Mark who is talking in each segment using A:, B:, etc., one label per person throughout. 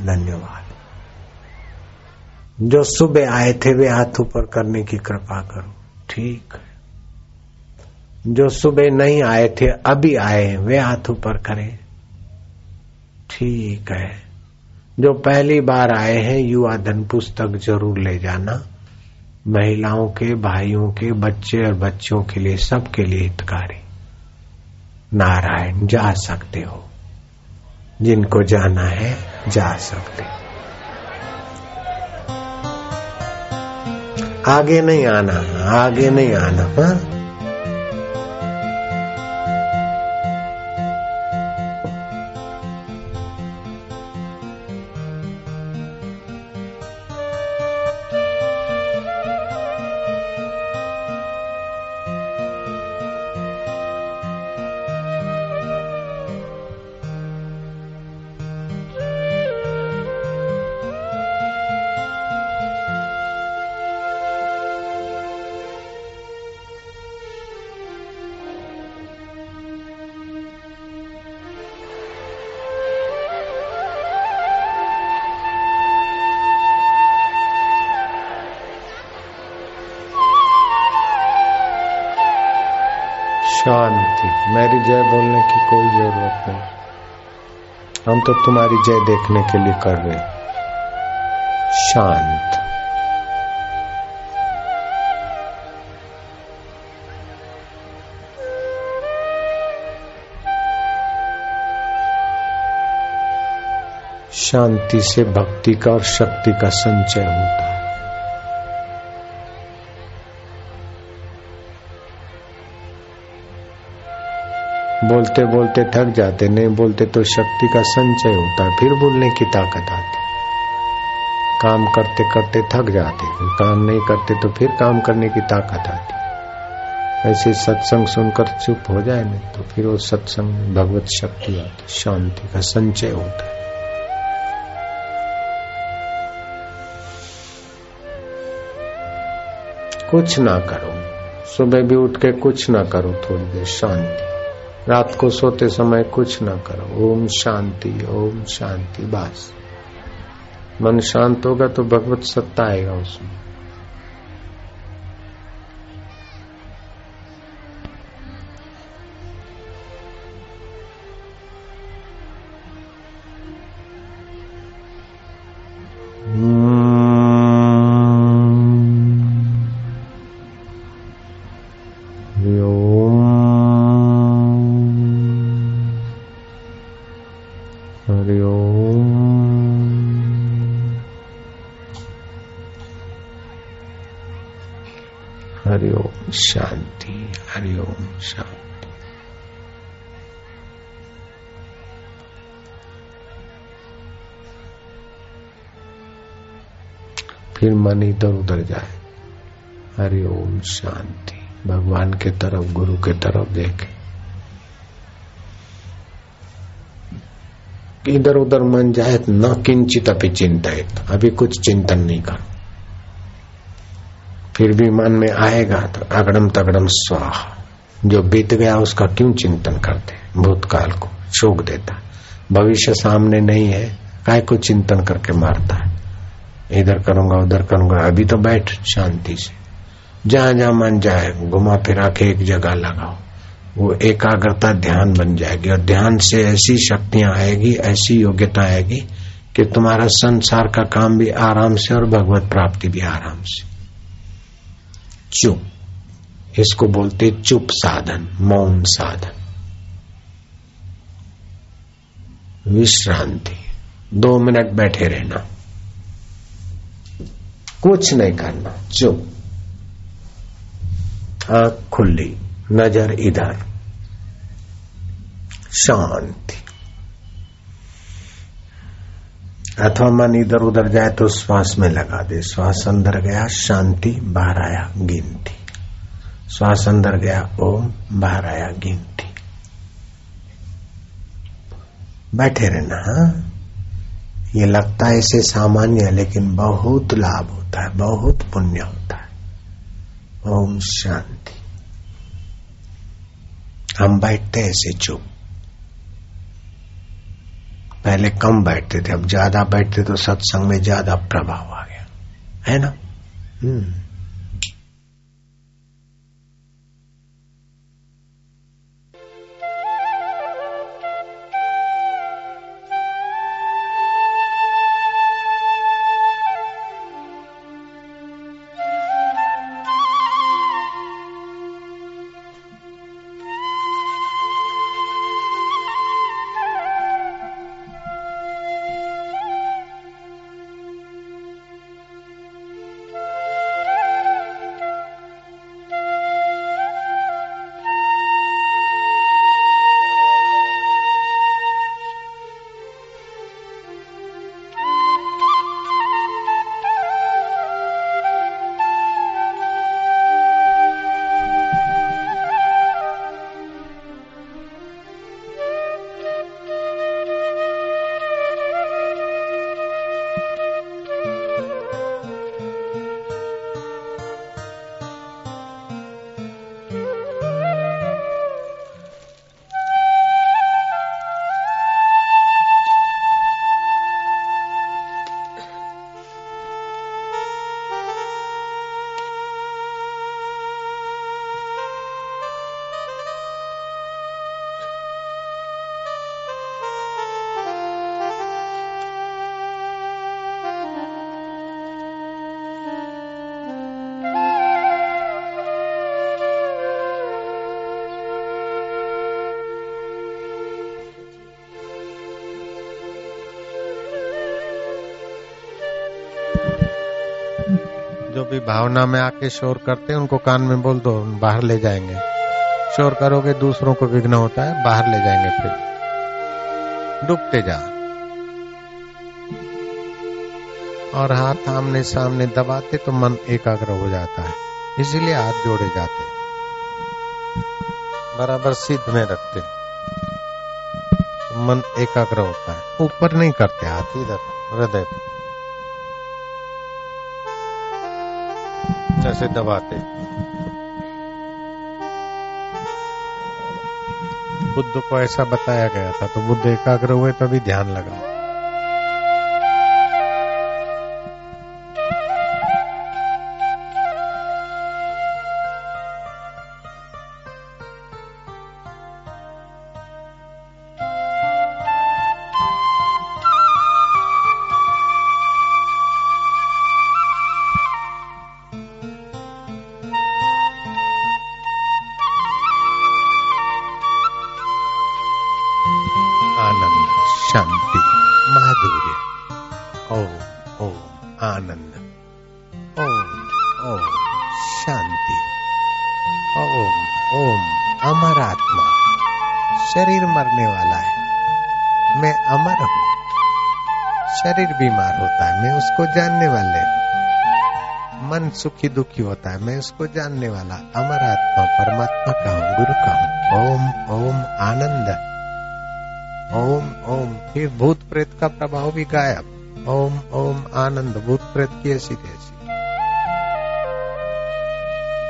A: धन्यवाद। जो सुबह आए थे, वे हाथ ऊपर करने की कृपा करो। ठीक है। जो सुबह नहीं आए थे, अभी आए वे हाथ ऊपर करें। ठीक है। जो पहली बार आए हैं, युवा धन पुस्तक ज़रूर ले जाना। महिलाओं के, भाइयों के, बच्चे और बच्चों के लिए, सबके लिए हितकारी। नारायण, जा सकते हो। जिनको जाना है जा सकते आगे नहीं आना आगे नहीं आना हा? मेरी जय बोलने की कोई ज़रूरत नहीं। हम तो तुम्हारी जय देखने के लिए कर रहे शांत। शांति से भक्ति का और शक्ति का संचय होता है। बोलते बोलते थक जाते, नहीं बोलते तो शक्ति का संचय होता है, फिर बोलने की ताकत आती काम करते करते थक जाते काम नहीं करते तो फिर काम करने की ताकत आती ऐसे सत्संग सुनकर चुप हो जाए ना तो फिर वो सत्संग में भगवत शक्ति आती शांति का संचय होता है। कुछ ना करो, सुबह भी उठ के कुछ ना करो, थोड़ी देर शांति। रात को सोते समय कुछ ना करो। ओम शांति ओम शांति, बस। मन शांत होगा तो भगवत सत्ता आएगा उसमें। हरि ओम। हरि ओम शांति हरिओम शांति। फिर मन इधर उधर जाए। हरिओम शांति। भगवान के तरफ़, गुरु के तरफ़ देखे। इधर उधर मन जाए न किंचित अभी चिंतित अभी कुछ चिंतन नहीं करो। फिर भी मन में आएगा तो अगड़म तगड़म स्वाह। जो बीत गया उसका क्यों चिंतन करते? भूतकाल को शोक देता। भविष्य सामने नहीं है काय को चिंतन करके मारता है? इधर करूँगा, उधर करूँगा, अभी तो बैठ शांति से। जहाँ जहाँ मन जाए, घुमा फिरा के एक जगह लगाओ। वो एकाग्रता ध्यान बन जाएगी और ध्यान से ऐसी शक्तियाँ आएगी, ऐसी योग्यता आएगी कि तुम्हारा संसार का काम भी आराम से और भगवत प्राप्ति भी आराम से। चुप। इसको बोलते चुप साधन, मौन साधन। विश्रांति। दो मिनट बैठे रहना। कुछ नहीं करना। चुप। आँख खुली। नज़र इधर। शांति। अथवा मन इधर उधर जाए तो श्वास में लगा दे। श्वास अंदर गया, शांति, बाहर आया, गिनती। श्वास अंदर गया, ओम, बाहर आया, गिनती। बैठे रहना, हा? ये लगता है इसे सामान्य है, लेकिन बहुत लाभ होता है, बहुत पुण्य होता है। ओम शांति। हम बैठते ऐसे चुप। पहले कम बैठते थे, अब ज़्यादा बैठते तो सत्संग में ज़्यादा प्रभाव आ गया। है ना? हम्म। भी भावना में आके शोर करते हैं, उनको कान में बोल दो, बाहर ले जाएँगे। शोर करोगे, दूसरों को विघ्न होता है, बाहर ले जाएँगे फिर। डूबते जा। और हाथ आमने सामने दबाते तो मन एकाग्र हो जाता है। इसीलिए हाथ जोड़े जाते बराबर सिद्ध में रखते मन एकाग्र होता है। ऊपर नहीं करते, हाथ इधर, हृदय से दबाते। बुद्ध को ऐसा बताया गया था तो बुद्ध एकाग्र हुए, तभी ध्यान लगा। शरीर बीमार होता है, मैं उसको जानने वाले। मन सुखी दुखी होता है, मैं उसको जानने वाला। अमर आत्मा, परमात्मा का हूँ, गुरु का हूँ। ओम ओम, आनंद। ओम ओम फिर भूत प्रेत का प्रभाव भी गायब। ओम ओम, आनंद, भूत प्रेत की ऐसी तैसी।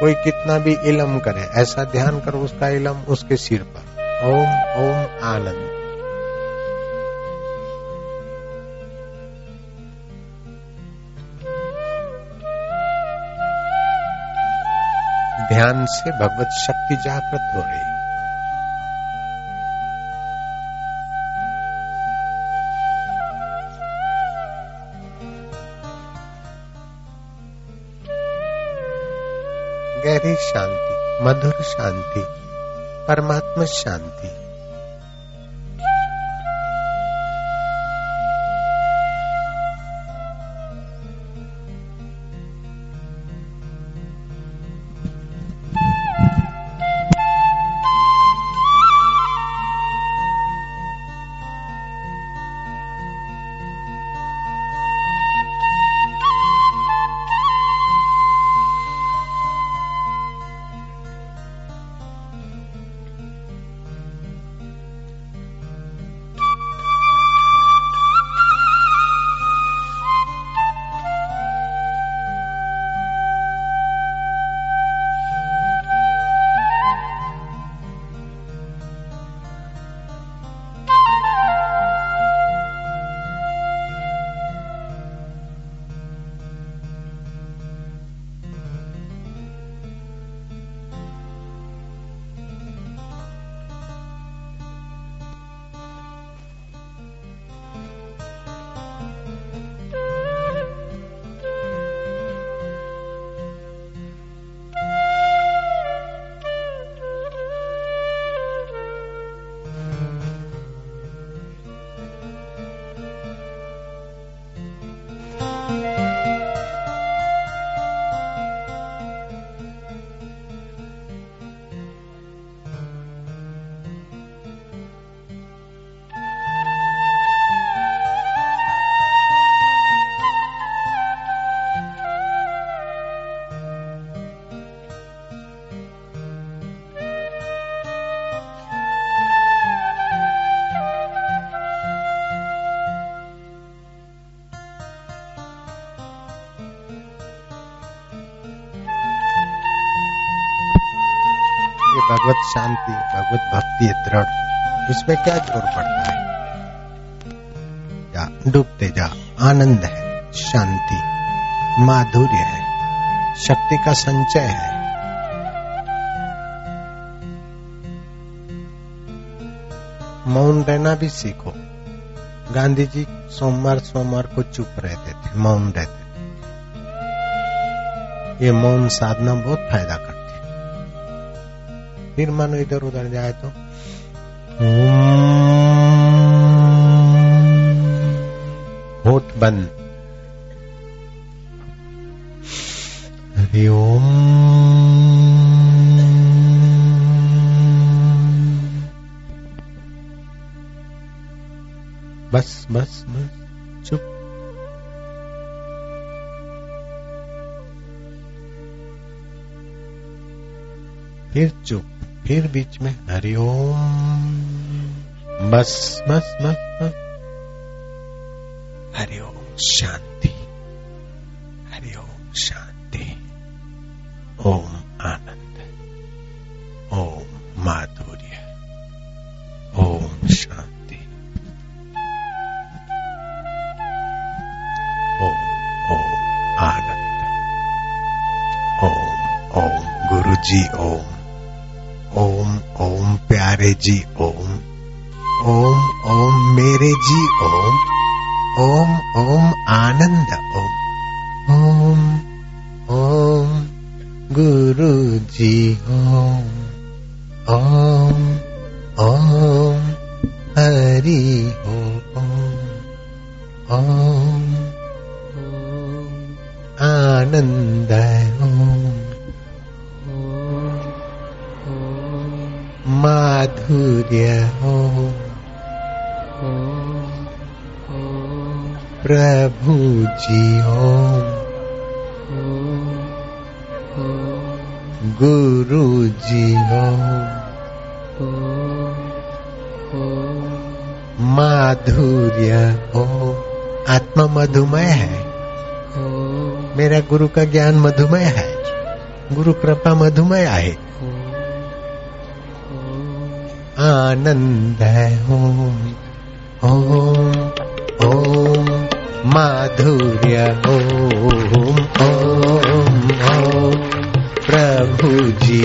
A: कोई कितना भी इलम करे, ऐसा ध्यान करो उसका इलम उसके सिर पर। ओम ओम, आनंद। ध्यान से भगवत शक्ति जागृत हो रही। गहरी शांति मधुर शांति परमात्मा शांति। भगवत शांति, भगवत भक्ति दृढ़। इसमें क्या ज़ोर पड़ता है? डूबते जा। आनंद है, शांति। माधुर्य है, शक्ति का संचय है। मौन रहना भी सीखो। गांधी जी सोमवार सोमवार को चुप रहते थे, मौन रहते थे। ये मौन साधना बहुत फ़ायदा करती है फिर मानो इधर उधर जाए तो होठ बंद हरि ओम. बस बस बस, चुप. फिर चुप. फिर बीच में हरिओम बस बस बस बस। हरिओम शांति। हरिओम शांति। ओम जी ओम ओम ओम मेरे जी ओम ओम ओम आनंद ओम ओम ओम गुरु जी ओम ओम ओम हरि ओम ओम आनंद माधुर्य ओम प्रभु जी ओम गुरु जी ओम माधुर्य ओम आत्मा मधुमय है। मेरा गुरु का ज्ञान मधुमय है। गुरु कृपा मधुमय है। आनंद है। ओम ओम ओम माधुर्य ओम ओम प्रभु जी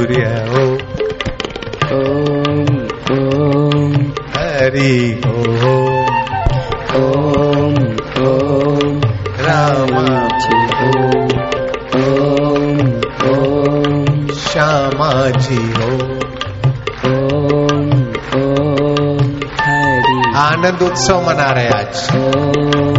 A: माधुर्य ओम
B: ओम ओम।
A: हरि ओम
B: ओम ओम।
A: राम।
B: जी ओम ओम ओम।
A: श्यामा जी ओम
B: ओम। ओम हरि।
A: आनंद उत्सव मना रहे आज।
B: ओम।